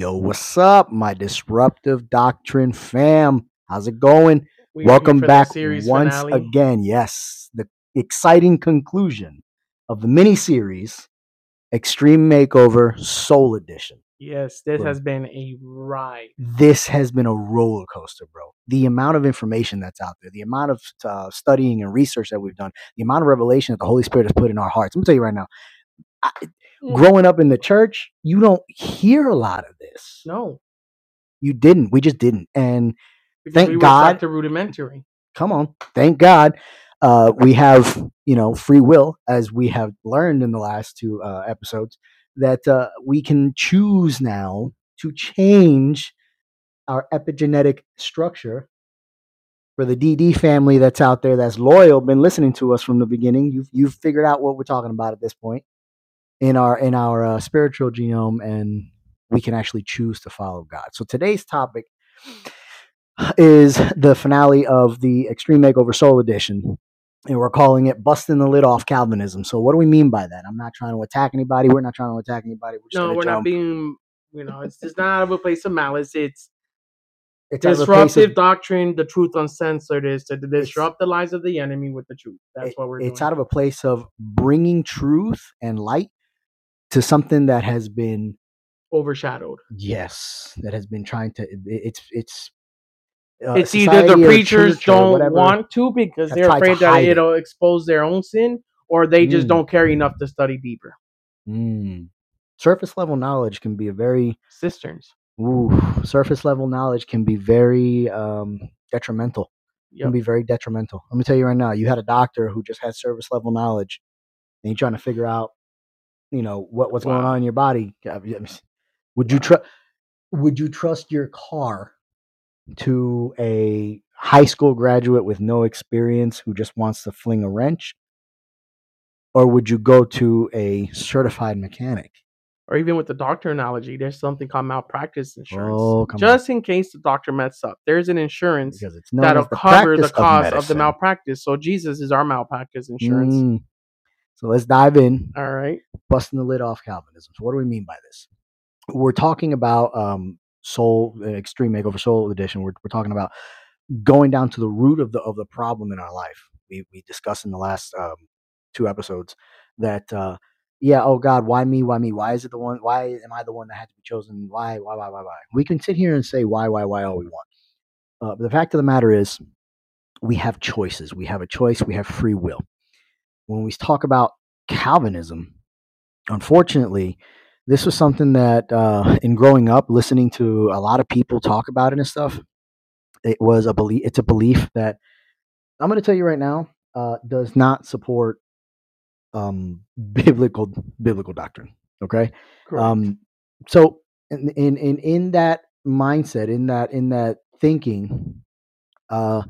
Yo, what's up, my disruptive doctrine fam? How's it going? We Welcome back once finale. again. Yes, the exciting conclusion of the mini series, Extreme Makeover Soul Edition. Yes, this Boom. has been a ride. This has been a roller coaster, bro. The amount of information that's out there, the amount of uh, studying and research that we've done, the amount of revelation that the Holy Spirit has put in our hearts. I'm gonna tell you right now. I, Mm. growing up in the church, you don't hear a lot of this. No, You didn't. We just didn't. And because Thank we God. stuck to rudimentary. come on, thank God, uh, we have you know free will, as we have learned in the last two uh, episodes, that uh, we can choose now to change our epigenetic structure. For the DD family that's out there, that's loyal, been listening to us from the beginning, you've you've figured out what we're talking about at this point in our in our uh, spiritual genome, and we can actually choose to follow God. So today's topic is the finale of the Extreme Makeover Soul Edition. And we're calling it Busting the Lid Off Calvinism. So, what do we mean by that? I'm not trying to attack anybody. We're not trying to attack anybody. We're just No, we're not being, you know, it's it's not out of a place of malice. It's It's a disruptive of- doctrine, the truth uncensored is to disrupt the lies of the enemy with the truth. That's it- what we're it's doing. out of a place of bringing truth and light to something that has been overshadowed. yes that has been trying to it- it's it's uh, it's either the preachers don't whatever want to because they're afraid that it. it'll expose their own sin, or they just Mm. don't care enough to study deeper. Mm. surface level knowledge can be a very Cisterns. ooh, surface level knowledge can be very um, detrimental can be very detrimental. Let me tell you right now, you had a doctor who just had service level knowledge and you're trying to figure out, you know, what, what's going on in your body. Would you trust would you trust your car to a high school graduate with no experience who just wants to fling a wrench? Or would you go to a certified mechanic? or even with the doctor analogy, there's something called malpractice insurance. Oh, come on. Just in case the doctor messes up, there's an insurance Because it's known that'll the cover the cost of, the malpractice. So Jesus is our malpractice insurance. Mm. So let's dive in. All right. busting the lid off Calvinism. So what do we mean by this? We're talking about um, soul uh, extreme makeover soul edition. We're, we're talking about going down to the root of the of the problem in our life. We we discussed in the last um, two episodes that uh, yeah, oh God, why me? Why me? Why is it the one? Why am I the one that had to be chosen? Why? Why? Why? Why? Why? We can sit here and say why, why, why all we want. Uh, but the fact of the matter is, we have choices. We have a choice. We have free will. When we talk about Calvinism, unfortunately, this was something that uh, in growing up, listening to a lot of people talk about it and stuff, it was a belief. It's a belief that I'm going to tell you right now uh, does not support um, biblical biblical doctrine. Okay, um, so in, in in in that mindset, in that in that thinking, uh,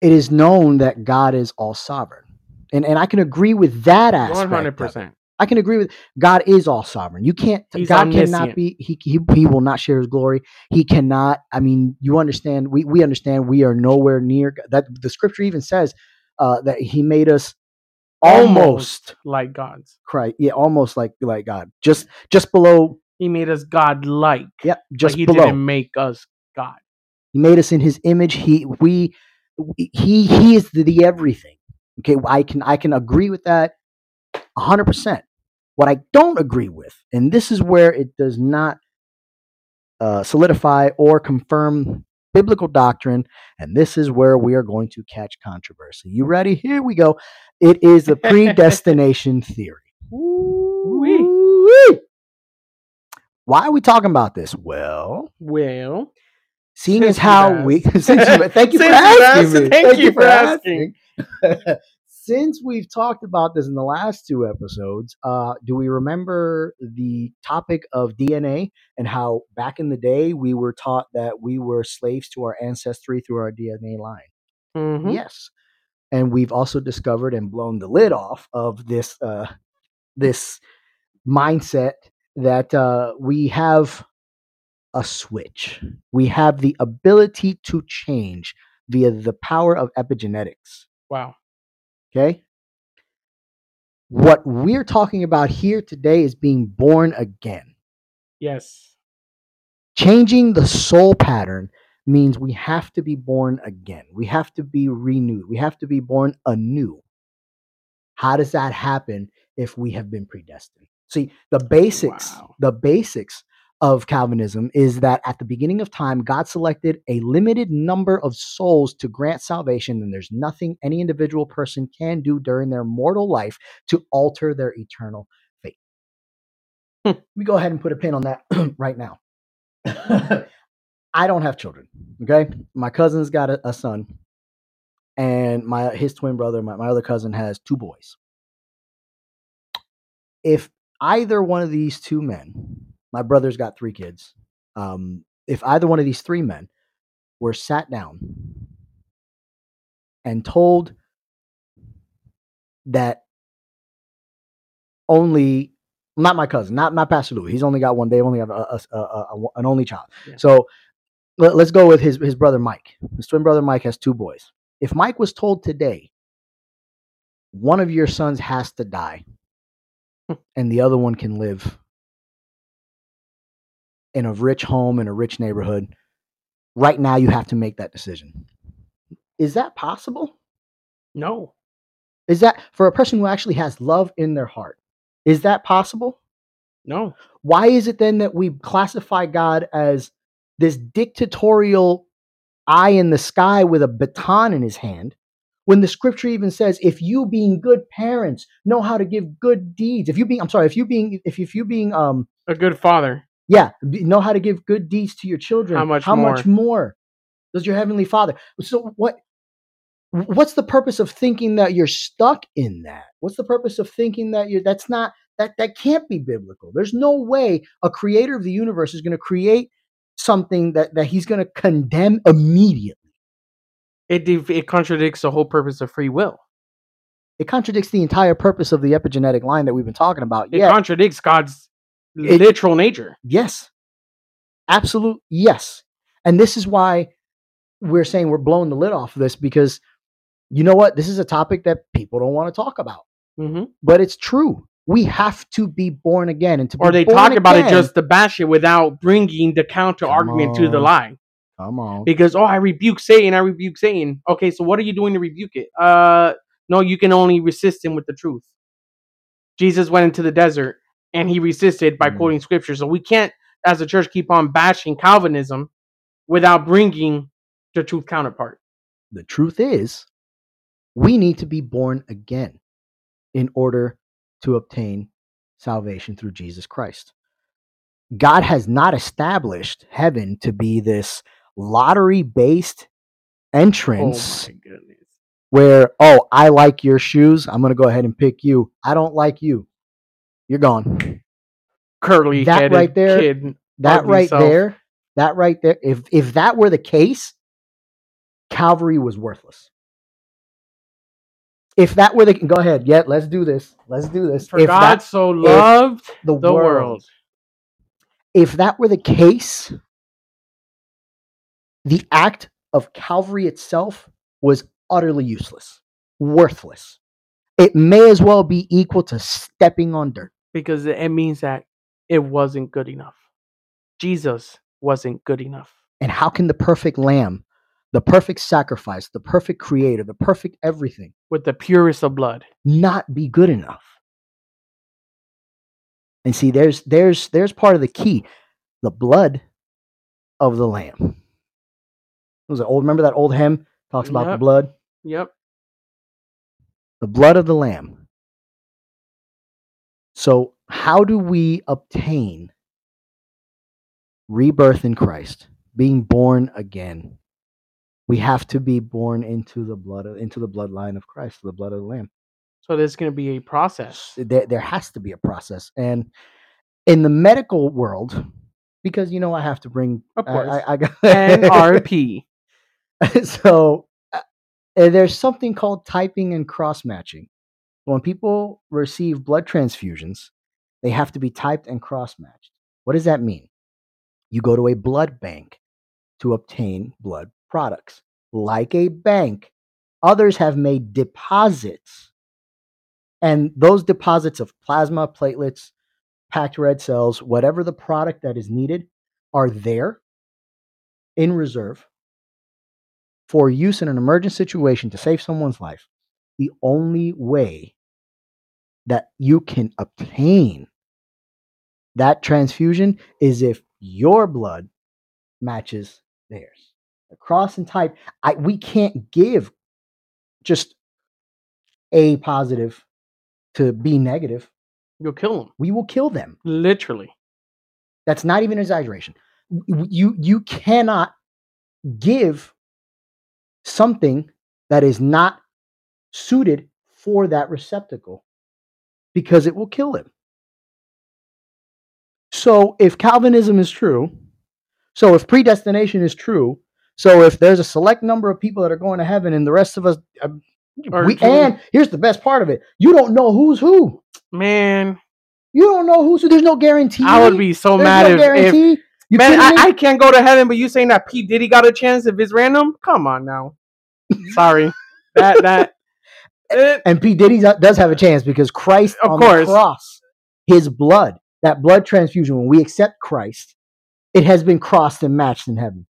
it is known that God is all sovereign, and and I can agree with that aspect. Hundred percent. I can agree with God is all sovereign. You can't He's God cannot be he, he he will not share his glory. He cannot I mean you understand we we understand we are nowhere near that the scripture even says uh that he made us almost like gods. Christ yeah almost like like God. Just just below He made us God-like. yep but just he below. didn't make us God. He made us in his image. He we he he is the, the everything. Okay, I can I can agree with that 100%. What I don't agree with, and this is where it does not uh, solidify or confirm biblical doctrine, and this is where we are going to catch controversy. You ready? Here we go. It is the predestination theory. Ooh-wee. Why are we talking about this? Well, Well, seeing as how we since you, thank you for asking me. thank you for asking. asking. since we've talked about this in the last two episodes, uh, do we remember the topic of DNA and how back in the day we were taught that we were slaves to our ancestry through our DNA line? mhm. Yes, and we've also discovered and blown the lid off of this uh, this mindset that uh, we have a switch. We have the ability to change via the power of epigenetics. Wow. Okay. What we're talking about here today is being born again. Yes. Changing the soul pattern means we have to be born again. We have to be renewed. We have to be born anew. How does that happen if we have been predestined? See, the basics, Wow. the basics of Calvinism is that at the beginning of time, God selected a limited number of souls to grant salvation, and there's nothing any individual person can do during their mortal life to alter their eternal fate. Hmm. Let me go ahead and put a pin on that right now. I don't have children. Okay. My cousin's got a, a son, and my his twin brother, my, my other cousin, has two boys. If either one of these two men, my brother's got three kids, um, if either one of these three men were sat down and told that only not my cousin, not not Pastor Louis. He's only got one. They only have a, a, a, a- an only child. Yeah. So let, us go with his his brother Mike. His twin brother Mike has two boys. If Mike was told today, one of your sons has to die, and the other one can live in a rich home in a rich neighborhood, right now you have to make that decision. Is that possible? No. Is that for a person who actually has love in their heart? Is that possible? No. Why is it then that we classify God as this dictatorial eye in the sky with a baton in his hand when the scripture even says if you being good parents know how to give good deeds if you being i'm sorry if you being if, if you being um A good father. Yeah know how to give good deeds to your children. How much how much more? does your heavenly father? So what what's the purpose of thinking that you're stuck in that? What's the purpose of thinking that you're that's not that that can't be biblical. There's no way a creator of the universe is going to create something that that he's going to condemn immediately. It it contradicts the whole purpose of free will. it contradicts the entire purpose of the epigenetic line that we've been talking about. It yeah. contradicts God's It- literal nature. Yes. Absolute yes. And this is why we're saying we're blowing the lid off of this because you know what? This is a topic that people don't want to talk about. hmm But it's true. We have to be born again and to Or they talk about it just to bash it without bringing the counter argument to the lie. come on. Because oh, I rebuke Satan, I rebuke Satan. Okay, so what are you doing to rebuke it? Uh, no, you can only resist him with the truth. Jesus went into the desert and he resisted by Mm. quoting scripture. So we can't, as a church, keep on bashing Calvinism without bringing the truth counterpart. The truth is, we need to be born again in order to obtain salvation through Jesus Christ. God has not established heaven to be this lottery based entrance Oh where, oh, I like your shoes. I'm going to go ahead and pick you. I don't like you. You're gone. Curly That headed right there- kid. That right self. there, that right there, if, if that were the case, Calvary was worthless. If that were the, go ahead. Yeah, let's do this. Let's do this. For if God that, so loved the, the world, world. if that were the case, the act of Calvary itself was utterly useless, worthless. It may as well be equal to stepping on dirt. Because it means that it wasn't good enough. Jesus wasn't good enough. And how can the perfect lamb, the perfect sacrifice, the perfect creator, the perfect everything With the purest of blood. not be good enough? And see, there's there's there's part of the key, the blood of the lamb. It was an old. Remember that old hymn talks about the blood, Yep. the blood of the lamb. So, how do we obtain rebirth in Christ, being born again? We have to be born into the blood of, into the bloodline of Christ, the blood of the Lamb. So there's going to be a process. There, there has to be a process, and in the medical world, because you know I have to bring. Of course. I, I got NRP. so uh, there's something called typing and cross matching. When people receive blood transfusions, they have to be typed and cross matched. What does that mean? You go to a blood bank to obtain blood products. Like a bank, others have made deposits. And those deposits of plasma, platelets, packed red cells, whatever the product that is needed, are there in reserve for use in an emergent situation to save someone's life. The only way that you can obtain that transfusion is if your blood matches theirs. The cross and type, I we can't give just A positive to B negative. You'll kill them. We will kill them. Literally. That's not even an exaggeration. You you cannot give something that is not suited for that receptacle because it will kill him. So if Calvinism is true, so if predestination is true, so if there's a select number of people that are going to heaven and the rest of us uh, we, and here's the best part of it. You don't know who's who. Man, You don't know who's who. There's no guarantee. I would be so There's mad no if, if guarantee. you man. I, I can't go to heaven, but you saying that P Diddy got a chance if it's random? Come on now. Sorry, that that. Eh, And P. Diddy does have a chance because Christ Of on course. the cross, his blood, that blood transfusion, when we accept Christ, it has been crossed and matched in heaven.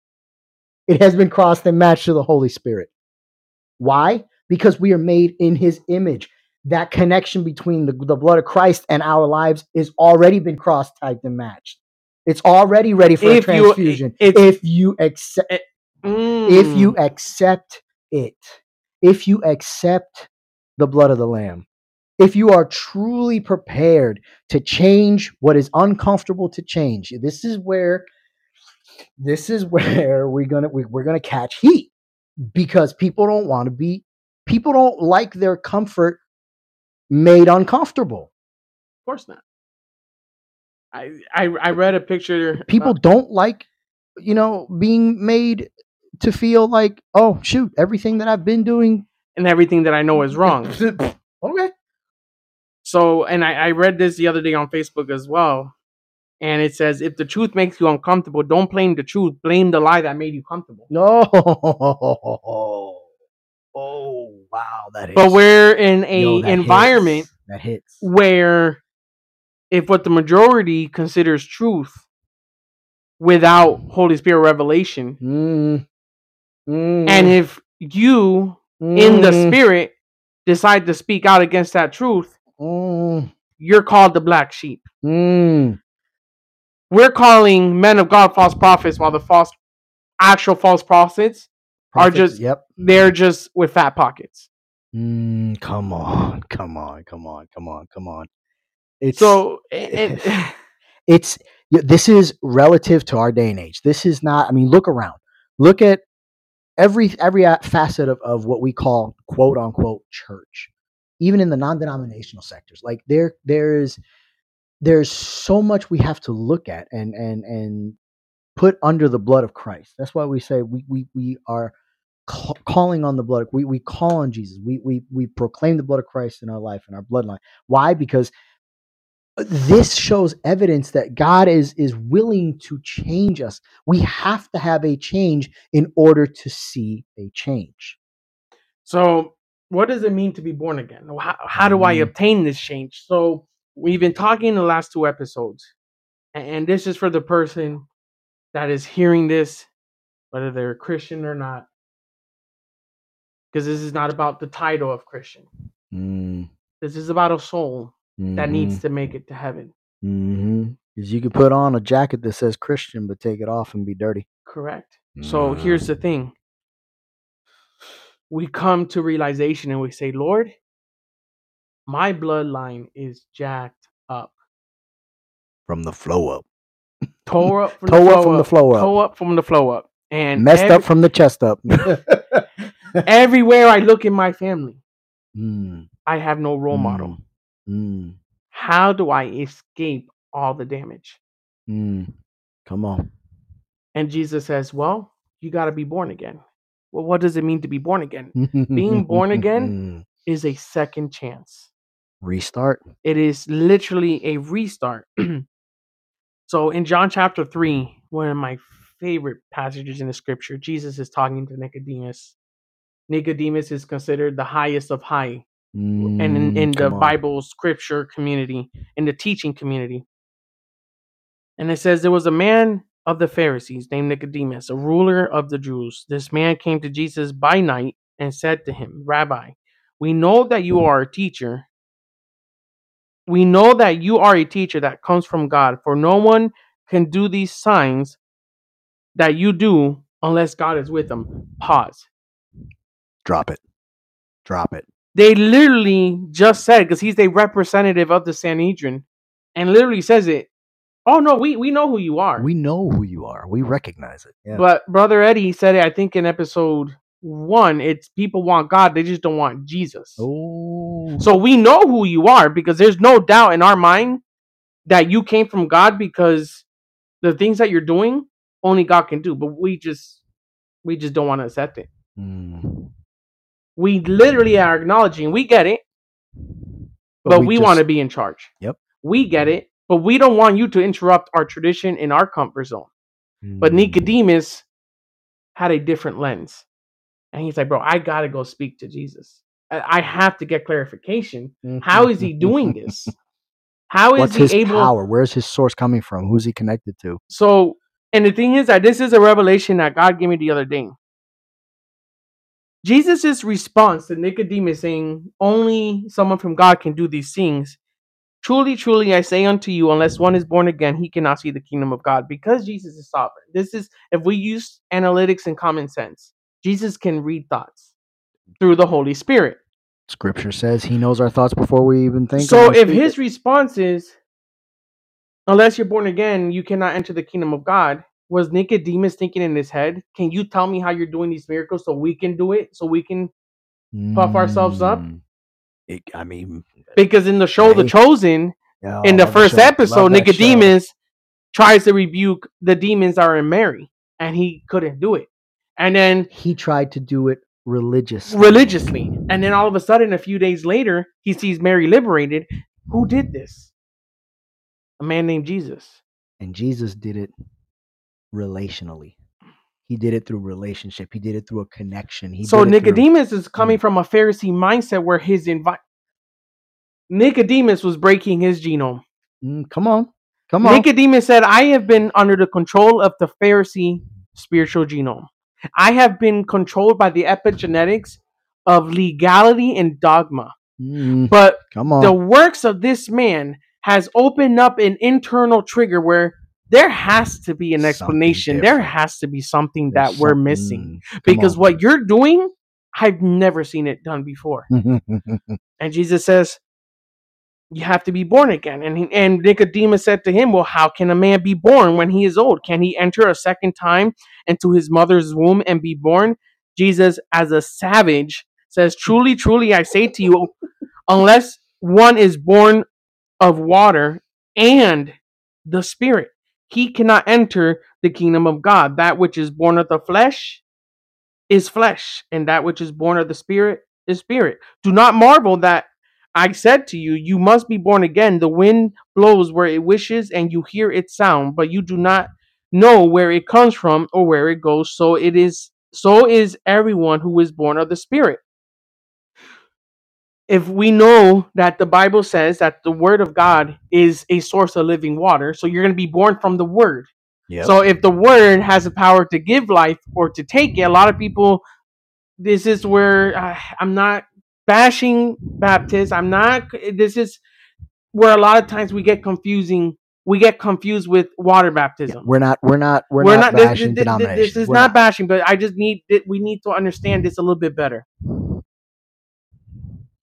It has been crossed and matched to the Holy Spirit. Why? Because we are made in his image. That connection between the, the blood of Christ and our lives is already been cross typed and matched. It's already ready for If a you- transfusion. if you accept mm, if you accept it, if you accept the blood of the Lamb, if you are truly prepared to change what is uncomfortable to change, this is where this is where we're gonna we, we're gonna catch heat because people don't want to be people don't like their comfort made uncomfortable. of course not. I I, I read a picture. People uh, don't like you know being made to feel like oh shoot everything that I've been doing and everything that I know is wrong. okay. So, and I, I read this the other day on Facebook as well. And it says, if the truth makes you uncomfortable, don't blame the truth. Blame the lie that made you comfortable. No. Oh wow, that hits. But we're in a Yo, environment hits. that hits. where if what the majority considers truth without Holy Spirit revelation, Mm. Mm. and if you in the Mm. spirit decide to speak out against that truth, Mm. you're called the black sheep. Mm. We're calling men of God false prophets while the false actual false prophets Are just- yep. they're just with fat pockets. Mm, come on, come on, come on, come on, come on. It's So it, it- it's this is relative to our day and age. This is not. I mean, look around. Look at every every facet of, of what we call quote unquote church, even in the non-denominational sectors. Like there there is there's so much we have to look at and and and put under the blood of Christ. That's why we say we we we are ca- calling on the blood. We we call on Jesus. We we we proclaim the blood of Christ in our life in our bloodline. Why? Because this shows evidence that God is is willing to change us. We have to have a change in order to see a change. so what does it mean to be born again? How, how do I Mm. obtain this change? So we've been talking in the last two episodes, and this is for the person that is hearing this, whether they're a Christian or not, because this is not about the title of Christian. Mm, This is about a soul that needs mm-hmm, to make it to heaven. mm-hmm. Because you could put on a jacket that says Christian, but take it off and be dirty. Correct. So here's the thing. We come to realization and we say, Lord, my bloodline is jacked up. from the flow up, Toe up from toe the up flow from the up. flow up, Toe up from the flow up. And messed every- up from the chest up. everywhere I look in my family, Mm, I have no role model. Mm, How do I escape all the damage? mm. Come on. And Jesus says, Well, you got to be born again. Well, what does it mean to be born again? Being born again? Is a second chance. Restart. It is literally a restart. so in John chapter 3, one of my favorite passages in the scripture, Jesus is talking to Nicodemus. Nicodemus is considered the highest of high and in, Mm, in the on. Bible scripture community, in the teaching community. And it says there was a man of the Pharisees named Nicodemus, a ruler of the Jews. This man came to Jesus by night and said to him, Rabbi, we know that you are a teacher. We know that you are a teacher that comes from God, for no one can do these signs that you do unless God is with them. Pause. Drop it. Drop it. They literally just said, because he's a representative of the Sanhedrin, and literally says it. Oh no, we, we know who you are. We know who you are. We recognize it. Yeah. But brother Eddie said it, I think in episode one, it's people want God, they just don't want Jesus. oh. So we know who you are because there's no doubt in our mind that you came from God because the things that you're doing only God can do. But we just we just don't want to accept it. Mm. We literally are acknowledging we get it, but, we, want to be in charge. Yep. We get it, but we don't want you to interrupt our tradition in our comfort zone. But Mm. Nicodemus had a different lens. And he's like, bro, I got to go speak to Jesus. I I have to get clarification. How is he doing this? How is What's he his able? power? Where's his source coming from? Who's he connected to? So, and the thing is that this is a revelation that God gave me the other day. Jesus' response to Nicodemus saying, Only someone from God can do these things. Truly, truly, I say unto you, unless one is born again, he cannot see the kingdom of God. Because Jesus is sovereign. This is, if we use analytics and common sense, Jesus can read thoughts through the Holy Spirit. Scripture says he knows our thoughts before we even think. So if his it. response is, unless you're born again, you cannot enter the kingdom of God, was Nicodemus thinking in his head, can you tell me how you're doing these miracles so we can do it? So we can puff ourselves up? Mm. It- I mean, because in the show The Chosen, in the first show. episode, Love. Nicodemus tries to rebuke the demons that are in Mary, and he couldn't do it. And then he tried to do it religiously. religiously, and then all of a sudden, a few days later, he sees Mary liberated. Who did this? A man named Jesus. and Jesus did it relationally. He did it through relationship. He did it through a connection. He so it through- Nicodemus is coming from a Pharisee mindset where his invite Nicodemus was breaking his genome. Mm, come on, come on. Nicodemus said, I have been under the control of the Pharisee spiritual genome. I have been controlled by the epigenetics of legality and dogma. Mm, But come on. the works of this man has opened up an internal trigger where there has to be an explanation. There has to be something There's that we're some- missing. come Because on. what you're doing, I've never seen it done before. And Jesus says, You have to be born again. And, he, and Nicodemus said to him, Well, how can a man be born when he is old? Can he enter a second time into his mother's womb and be born? Jesus, as a savage, says, Truly, truly, I say to you, unless one is born of water and the Spirit, he cannot enter the kingdom of God. That which is born of the flesh is flesh, and that which is born of the Spirit is spirit. Do not marvel that I said to you, You must be born again. The wind blows where it wishes, and you hear its sound, but you do not know where it comes from or where it goes. So it is so is everyone who is born of the Spirit. If we know that the Bible says that the word of God is a source of living water, so you're going to be born from the word. Yep. So if the word has the power to give life or to take it, a lot of people, this is where uh, I'm not bashing Baptists. I'm not. This is where a lot of times we get confusing. We get confused with water Yeah, baptism. we're not. We're not. We're, We're not, not. Bashing this, this, denominations. this is We're not bashing, but I just need. We need to understand this a little bit better.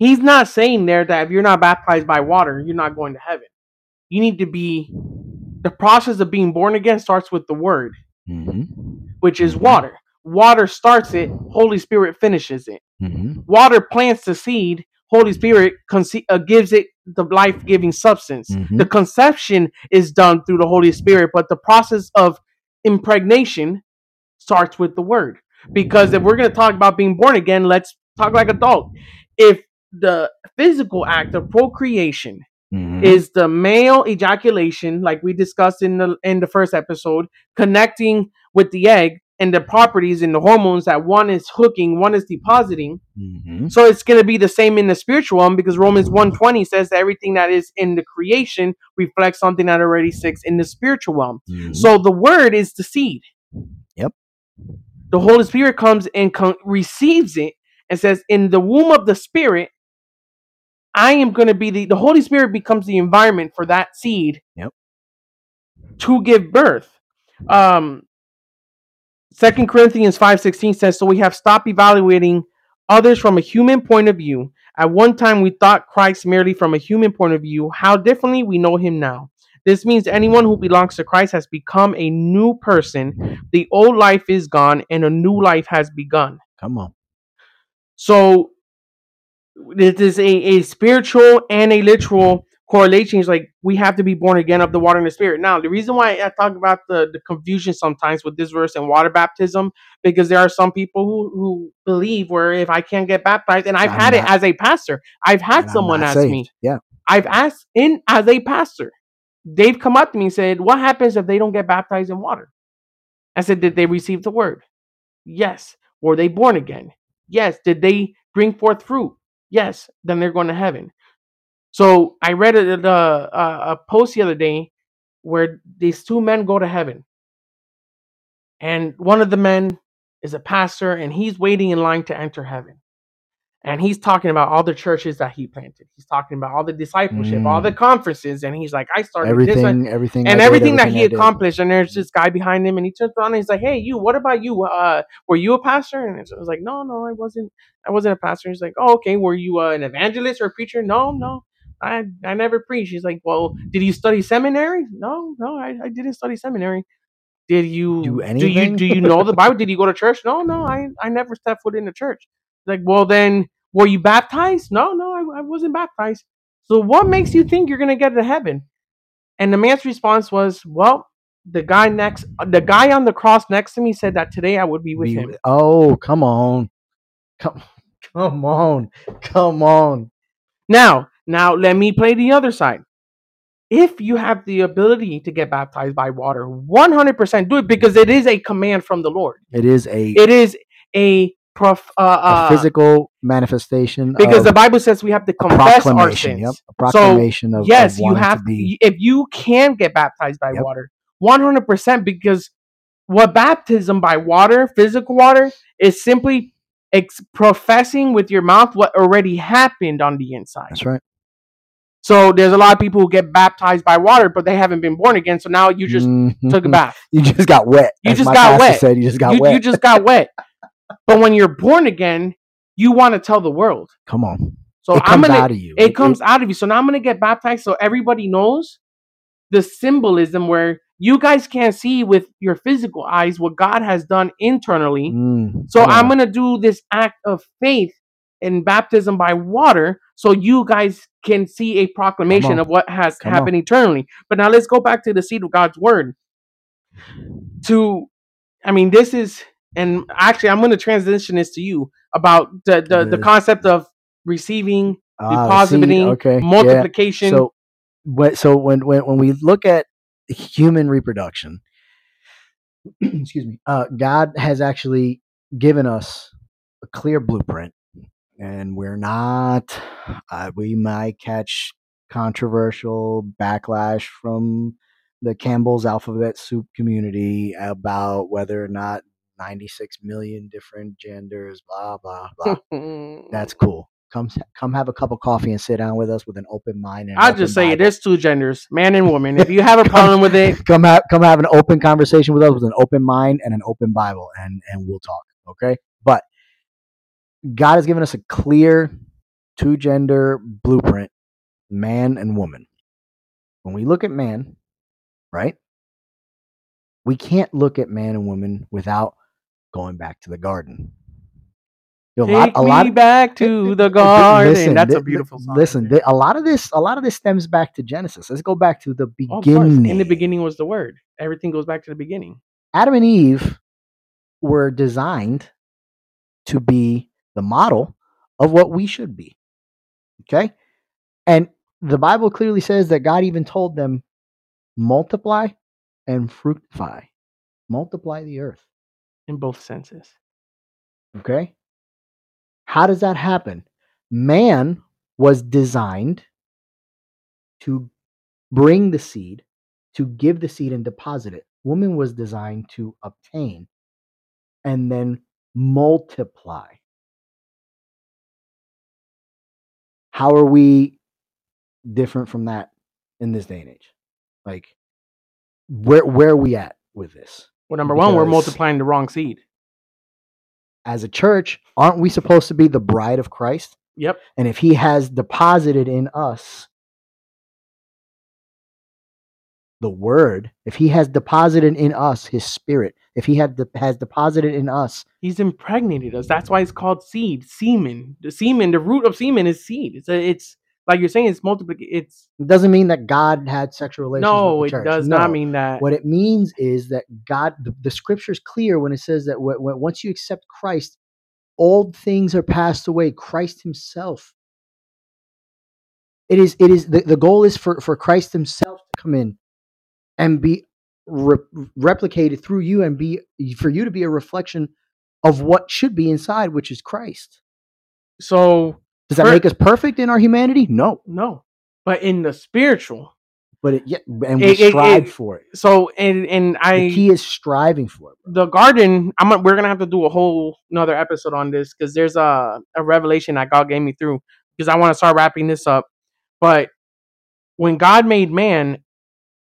He's not saying there that if you're not baptized by water, you're not going to heaven. You need to be. The process of being born again starts with the word Mhm, which is Mhm. water. Water starts it, Holy Spirit finishes it. mhm. Water plants the seed, Holy Spirit conce- uh, gives it the life giving substance. Mhm. The conception is done through the Holy Spirit, but the process of impregnation starts with the word. Because if we're going to talk about being born again, let's talk like adult. If the physical act of procreation Mhm. is the male ejaculation, like we discussed in the in the first episode, connecting with the egg and the properties and the hormones that one is hooking, one is depositing. Mhm. So it's going to be the same in the spiritual realm because Romans 120 says that everything that is in the creation reflects something that already sits in the spiritual realm. Mhm. So the word is the seed. Yep. The Holy Spirit comes and co- receives it and says, In the womb of the Spirit, I am going to be the, the Holy Spirit becomes the environment for that seed Yep. to give birth. Um, Second Corinthians 5:16 says, So we have stopped evaluating others from a human point of view. At one time we thought Christ merely from a human point of view. How differently we know him now. This means anyone who belongs to Christ has become a new person. The old life is gone and a new life has begun. Come on. So this is a, a spiritual and a literal correlation. It's like we have to be born again of the water and the spirit. Now, the reason why I talk about the, the confusion sometimes with this verse and water baptism, because there are some people who, who believe where if I can't get baptized, and I've I'm had it as a pastor, I've had someone ask saved. me, Yeah. I've asked in as a pastor, they've come up to me and said, What happens if they don't get baptized in water? I said, Did they receive the word? Yes. Were they born again? Yes. Did they bring forth fruit? Yes. Then they're going to heaven. So I read a, a, a post the other day where these two men go to heaven. And one of the men is a pastor and he's waiting in line to enter heaven. And he's talking about all the churches that he planted. He's talking about all the discipleship, all the conferences. And he's like, I started this one Everything, everything, and did, everything that he I did. accomplished. And there's this guy behind him, and he turns around and he's like, "Hey, you, what about you? Uh, were you a pastor?" And I was like, "No, no, I wasn't. I wasn't a pastor." He's like, "Oh, okay. Were you uh, an evangelist or a preacher?" No, no, I I never preached. He's like, "Well, did you study seminary?" No, no, I, I didn't study seminary. Did you Do anything? do you do you know the Bible? Did you go to church? No, no, I I never stepped foot in the church. Like, well, then were you baptized? No, no, I, I wasn't baptized. So what makes you think you're gonna get to heaven? And the man's response was, "Well, the guy next, the guy on the cross next to me said that today I would be with Be- him." Oh, come on. Come, come on. Come on. Now, now let me play the other side. If you have the ability to get baptized by water, 100% do it because it is a command from the Lord. It is a, It is a prof, uh, a uh, physical manifestation because the Bible says we have to confess our sins. Yep. Proclamation of, yes, of you have to be. if you can get baptized by Yep. water, 100% because what baptism by water, physical water, is simply ex- professing with your mouth what already happened on the inside. That's right. So there's a lot of people who get baptized by water, but they haven't been born again. So now you just Mhm. took a bath. You just got wet. You as just got wet. Said you just got you, wet. you just got wet. But when you're born again, you want to tell the world. come on. So it I'm comes gonna out of you. it comes out of you. So now I'm gonna get baptized so everybody knows the symbolism where you guys can't see with your physical eyes what God has done internally. Mm, So come I'm gonna do this act of faith in baptism by water so you guys can see a proclamation of what has Come happened eternally. But now let's go back to the seed of God's word. To I mean, this is and actually I'm gonna transition this to you about the the, the concept of receiving Ah, depositing, okay. yeah. multiplication. So, when, so when, when when we look at human reproduction, excuse me, uh, God has actually given us a clear blueprint, and we're not. Uh, we might catch controversial backlash from the Campbell's alphabet soup community about whether or not 96 million different genders, blah blah blah. That's cool. Come come have a cup of coffee and sit down with us with an open mind. And I'll just say it. There's two genders, man and woman. If you have a problem with it, come have come have an open conversation with us with an open mind and an open Bible, and and we'll talk. Okay, but God has given us a clear two gender blueprint, man and woman. When we look at man, right, we can't look at man and woman without going back to the garden. You know, a lot, take a lot me back to the garden. That's a beautiful song. Listen, there. a lot of this, a lot of this stems back to Genesis. Let's go back to the Oh, beginning. In the beginning was the word. Everything goes back to the beginning. Adam and Eve were designed to be the model of what we should be. Okay? And the Bible clearly says that God even told them multiply and fructify. Multiply the earth. In both senses. Okay? How does that happen? Man was designed to bring the seed, to give the seed and deposit it. Woman was designed to obtain and then multiply. How are we different from that in this day and age? Like, where where are we at with this? Well, number one, we're Because- multiplying the wrong seed. As a church, aren't we supposed to be the bride of Christ? Yep. And if he has deposited in us the word, if he has deposited in us his spirit, if he had de- has deposited in us, He's impregnated us. That's why it's called seed, semen. The semen, the root of semen is seed. It's a, it's like you're saying, it's multiplication. It's it doesn't mean that God had sexual relations no, with it does No. not mean that. What it means is that God, the, the scripture is clear when it says that wh- wh- once you accept Christ, old things are passed away. Christ Himself. It is. It is. The, the goal is for for Christ Himself to come in and be re- replicated through you, and be for you to be a reflection of what should be inside, which is Christ. So Does that Per- make us perfect in our humanity? No, no, but in the spiritual. but it, yeah, and we It- strive it- for it. So and and The I key is striving for it. Bro. the garden. I'm gonna- we're gonna have to do a whole another episode on this because there's a a revelation that God gave me through because I want to start wrapping this up. But when God made man,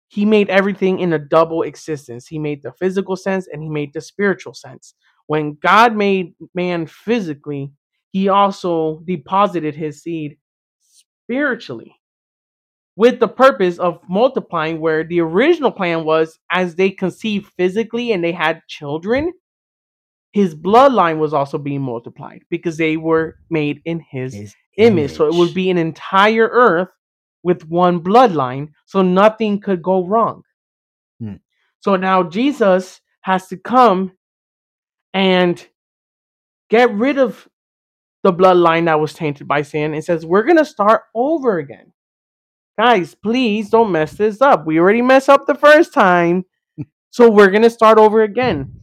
He made everything in a double existence. He made the physical sense and He made the spiritual sense. When God made man physically, He also deposited His seed spiritually with the purpose of multiplying where the original plan was as they conceived physically and they had children his bloodline was also being multiplied because they were made in his, His image. so it would be an entire earth with one bloodline so nothing could go wrong Hmm. so now jesus has to come and get rid of the bloodline that was tainted by sin and says we're going to start over again. Guys please don't mess this up. We already messed up the first time. So we're going to start over again.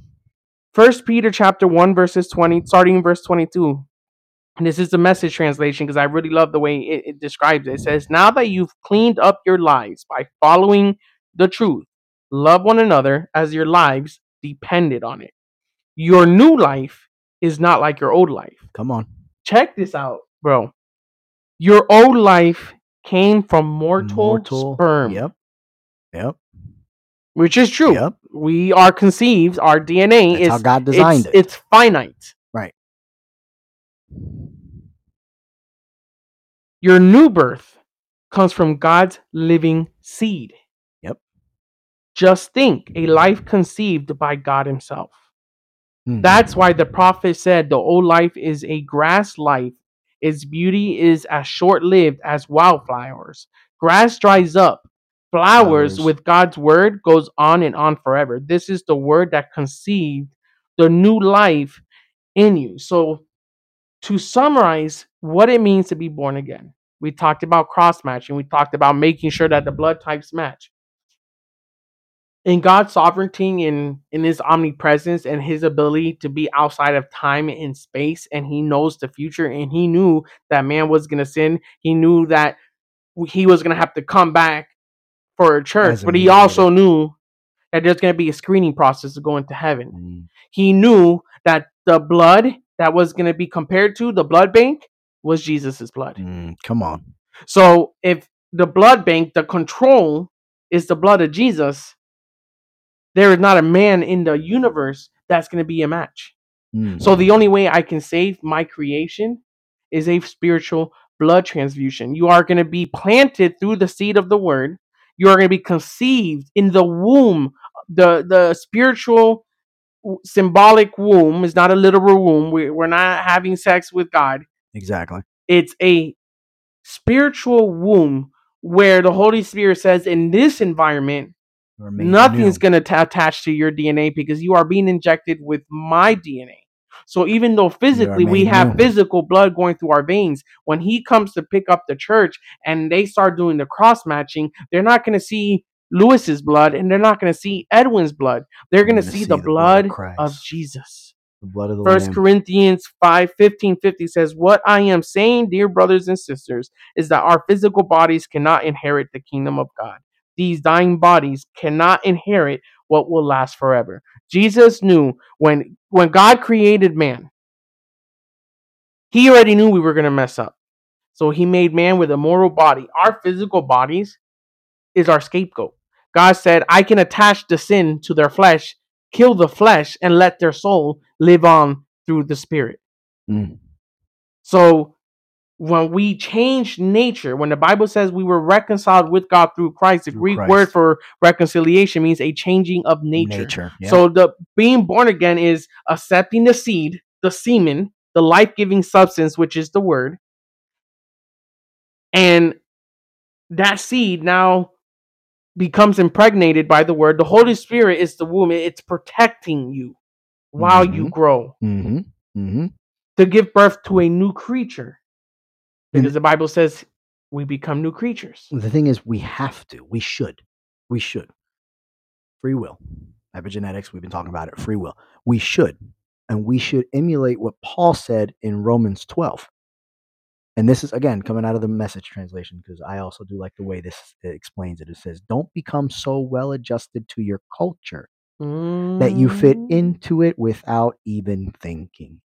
First peter chapter 1 verses 20 starting in verse 22 and this is the message translation because i really love the way it, it describes it. It says now that you've cleaned up your lives by following the truth love one another as your lives depended on it. Your new life is not like your old life. Come on. Check this out, bro. Your old life came from mortal, sperm, Yep. Yep. which is true. Yep. We are conceived. Our DNA That's is how God designed it's, it. it's finite. Right. Your new birth comes from God's living seed. Yep. Just think a life conceived by God Himself. Mhm. That's why the prophet said the old life is a grass life. Its beauty is as short lived as wildflowers. Grass dries up. Flowers, Flowers. with God's word goes on and on forever. This is the word that conceived the new life in you. So, to summarize what it means to be born again, we talked about cross matching. We talked about making sure that the blood types match in God's sovereignty and in his omnipresence and his ability to be outside of time and space and he knows the future and he knew that man was going to sin he knew that he was going to have to come back for a church As but he also knew that there's going to be a screening process to go into heaven Mm. he knew that the blood that was going to be compared to the blood bank was Jesus's blood Mm, come on. so if the blood bank, the control is the blood of Jesus, there is not a man in the universe that's going to be a match. Mm. So the only way I can save my creation is a spiritual blood transfusion. You are going to be planted through the seed of the word. You are going to be conceived in the womb, the the spiritual symbolic womb is not a literal womb. We, we're not having sex with God exactly. it's a spiritual womb where the Holy Spirit says, in this environment, nothing's going to attach to your DNA because you are being injected with my DNA. So even though physically we have new. physical blood going through our veins, when he comes to pick up the church and they start doing the cross matching, they're not going to see Lewis's blood and they're not going to see Edwin's blood. They're going to gonna see, the, blood, of, Christ. Jesus. The blood of the First Lamb. Corinthians 5 15 50 says, What I am saying, dear brothers and sisters, is that our physical bodies cannot inherit the kingdom of God. These dying bodies cannot inherit what will last forever. Jesus knew when when God created man, he already knew we were going to mess up. So he made man with a moral body. Our physical bodies is our scapegoat. God said, I can attach the sin to their flesh, kill the flesh, and let their soul live on through the spirit. Mm. So when we change nature, when the Bible says we were reconciled with God through Christ, the Through Greek Christ. word for reconciliation means a changing of nature. yeah. So the being born again is accepting the seed, the semen, the life-giving substance, which is the word. And that seed now becomes impregnated by the word. The Holy Spirit is the womb. It's protecting you while you Mhm. grow mm-hmm. Mm-hmm. to give birth to a new creature. Because the Bible says we become new creatures. The thing is, we have to. We should. We should. Free will. Epigenetics, we've been talking about it. Free will. We should. And we should emulate what Paul said in Romans 12. And this is, again, coming out of the message translation, because I also do like the way this explains it. It says, Don't become so well adjusted to your culture that you fit Mm. into it without even thinking.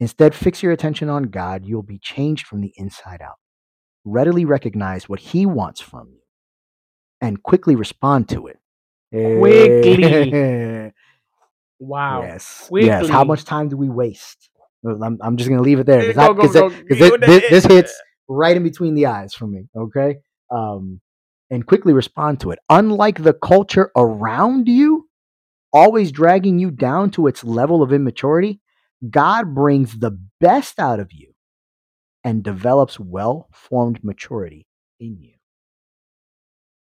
Instead, fix your attention on God. You'll be changed from the inside out. Readily recognize what He wants from you and quickly respond to it. Quickly. Wow. Yes. Yes. How much time do we waste? I'm, I'm just going to leave it there Go, because go, go. this, Go this, this hits right in between the eyes for me. Okay. Um, and quickly respond to it. Unlike the culture around you, always dragging you down to its level of immaturity, God brings the best out of you and develops well formed maturity in you.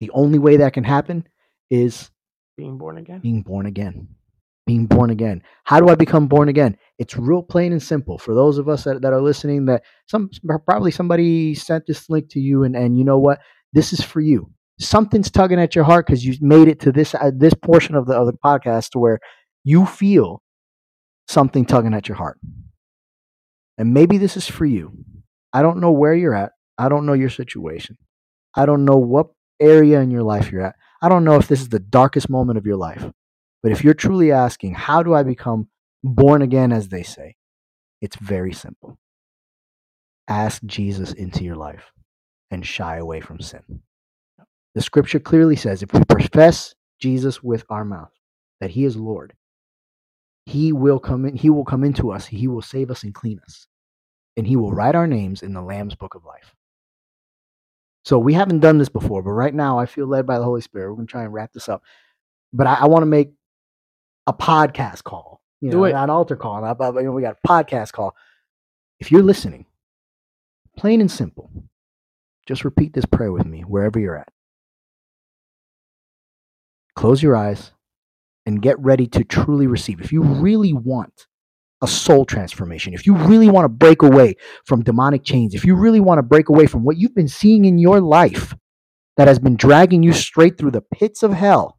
The only way that can happen is Being born again. being born again. Being born again. How do I become born again? It's real plain and simple. For those of us that, that are listening, that some probably somebody sent this link to you, and and you know what? This is for you. Something's tugging at your heart because you made it to this uh, this portion of the of the podcast to where you feel something tugging at your heart, and maybe this is for you. I don't know where you're at. I don't know your situation. I don't know what area in your life you're at. I don't know if this is the darkest moment of your life. But if you're truly asking, how do I become born again, as they say, it's very simple. Ask Jesus into your life and shy away from sin. The scripture clearly says if we profess Jesus with our mouth, that he is Lord, he will come in, he will come into us, he will save us and clean us, and he will write our names in the Lamb's book of life. So we haven't done this before, but right now I feel led by the Holy Spirit. We're gonna try and wrap this up. But I, I want to make a podcast call. You Do know, an altar call. Not, but, you know, we got a podcast call. If you're listening, plain and simple, just repeat this prayer with me wherever you're at. Close your eyes and get ready to truly receive. If you really want a soul transformation, if you really want to break away from demonic chains, if you really want to break away from what you've been seeing in your life that has been dragging you straight through the pits of hell,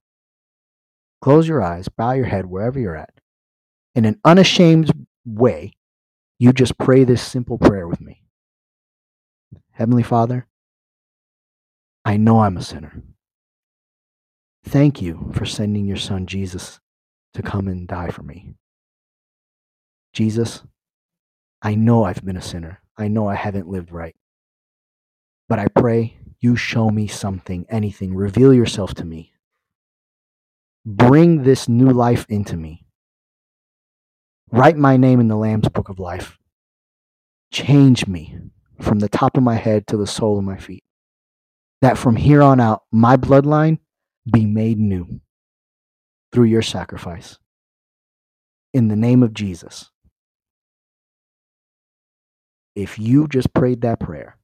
close your eyes, bow your head wherever you're at. In an unashamed way, you just pray this simple prayer with me Heavenly Father, I know I'm a sinner. Thank you for sending your son Jesus to come and die for me. Jesus, I know I've been a sinner. I know I haven't lived right. But I pray you show me something, anything. Reveal yourself to me. Bring this new life into me. Write my name in the Lamb's book of life. Change me from the top of my head to the sole of my feet. That from here on out, my bloodline be made new through your sacrifice. In the name of Jesus. If you just prayed that prayer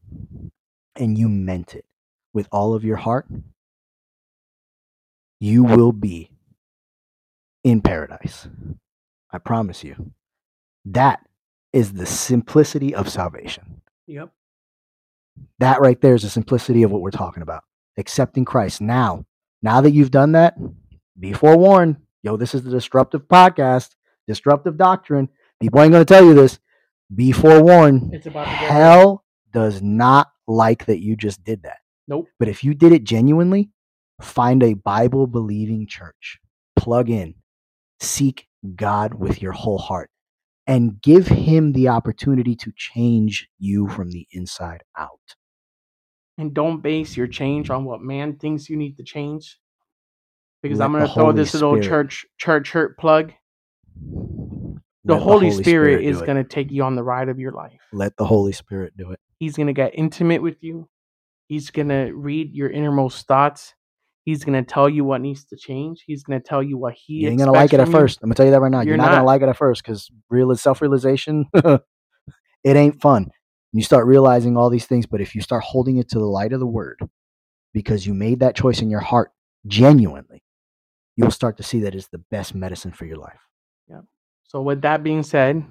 and you meant it with all of your heart, you will be in paradise. I promise you. That is the simplicity of salvation. Yep. That right there is the simplicity of what we're talking about. Accepting Christ. Now, Now that you've done that, be forewarned. Yo, this is the Disruptive Podcast, Disruptive Doctrine. People ain't going to tell you this. Be forewarned. It's about Hell does not like that you just did that. Nope. But if you did it genuinely, find a Bible believing church, plug in, seek God with your whole heart, and give Him the opportunity to change you from the inside out. And don't base your change on what man thinks you need to change. Because Let I'm going to throw Holy this little church church hurt plug. The Let Holy, Spirit, do is going to take you on the ride of your life. let the Holy Spirit do it. He's going to get intimate with you. He's going to read your innermost thoughts. He's going to tell you what needs to change. He's going to tell you what he You ain't gonna like it at you. first. I'm gonna tell you that right now. You're, You're not, gonna like it at first because real self realization, it ain't fun. You start realizing all these things, but if you start holding it to the light of the word, because you made that choice in your heart genuinely, you'll start to see that it's the best medicine for your life. Yeah. So, with that being said,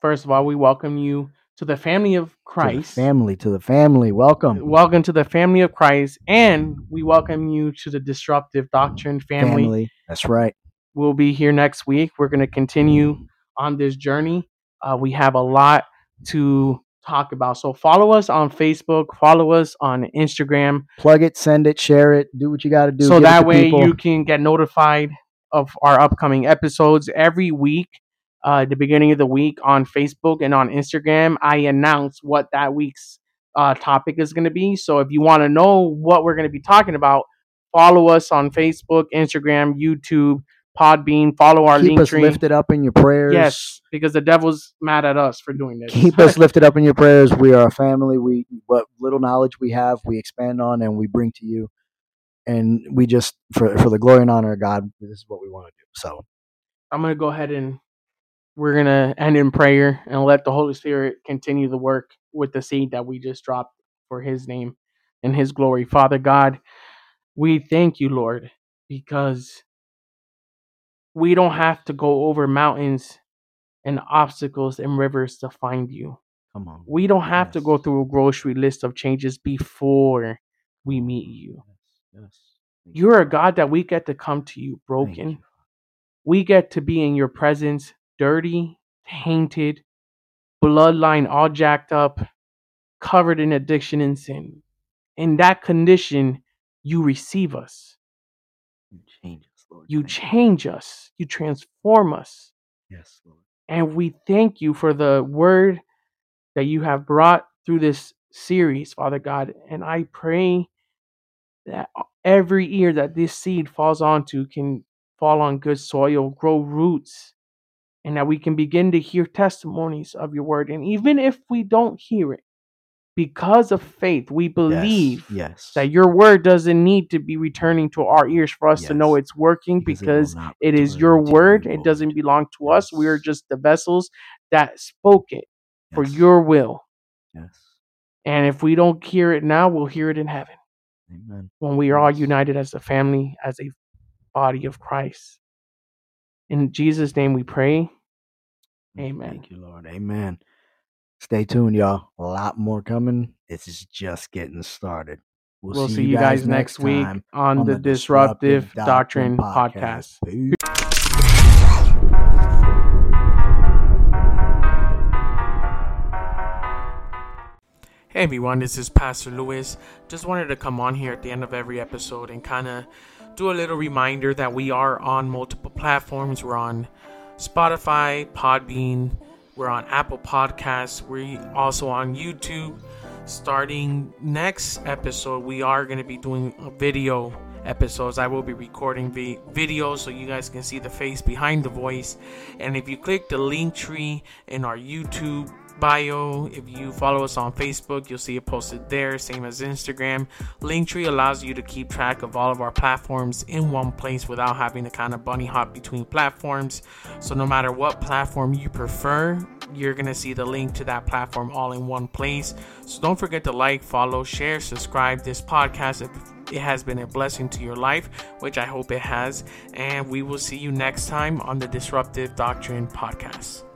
first of all, we welcome you to the family of To the Christ. family, to the family, welcome. Welcome to the family of Christ, and we welcome you to the Disruptive Doctrine family. That's right. We'll be here next week. We're going to continue on this journey. Uh, we have a lot to talk about. So follow us on Facebook, follow us on Instagram, Plug it, send it, share it, do what you got to do. so that way people. you can get notified of our upcoming episodes every week. Uh, at the beginning of the week on Facebook and on Instagram, I announce what that week's uh, topic is going to be. So if you want to know what we're going to be talking about, follow us on Facebook, Instagram, YouTube, Podbean. Follow our keep link us tree. lifted up in your prayers. Yes, because the devil's mad at us for doing this. keep us lifted up in your prayers. We are a family. We what little knowledge we have, we expand on and we bring to you. And we just for for the glory and honor of God, this is what we want to do. So I'm gonna go ahead and we're gonna end in prayer and let the Holy Spirit continue the work with the seed that we just dropped for His name and His glory. Father God, we thank you, Lord, because we don't have to go over mountains and obstacles and rivers to find you. come on. We don't have to go through a grocery list of changes before we meet you. Yes. yes. You're a God that we get to come to you broken. you. we get to be in your presence dirty, tainted, bloodline all jacked up, covered in addiction and sin. In that condition, you receive us. You change us, You us. You transform us. Yes, Lord. And we thank you for the word that you have brought through this series, Father God. And I pray that every ear that this seed falls onto can fall on good soil, grow roots, and that we can begin to hear testimonies of your word. And even if we don't hear it, because of faith, we believe yes. that your word doesn't need to be returning to our ears for us to know it's working Because because not it is your word. It doesn't belong to us. We are just the vessels that spoke it for your will. Yes. And if we don't hear it now, we'll hear it in heaven Amen. when we are all united as a family, as a body of Christ. In Jesus' name we pray. Amen. Thank you, Lord. Amen. Stay tuned, y'all. A lot more coming. This is just getting started. We'll, see, you guys, next week time on, the, Disruptive, Doctrine, podcast. Peace. Hey everyone, this is Pastor Lewis. Just wanted to come on here at the end of every episode and kind of do a little reminder that we are on multiple platforms. We're on Spotify, Podbean, we're on Apple Podcasts, we're also on YouTube. Starting next episode, we are going to be doing video episodes. I will be recording vi- videos so you guys can see the face behind the voice. And if you click the Linktree in our YouTube bio, if you follow us on Facebook, you'll see it posted there, same as Instagram. Linktree allows you to keep track of all of our platforms in one place without having to kind of bunny hop between platforms. So no matter what platform you prefer, you're gonna see the link to that platform all in one place. So don't forget to like, follow, share, subscribe this podcast if it has been a blessing to your life, which I hope it has. And we will see you next time on the Disruptive Doctrine podcast.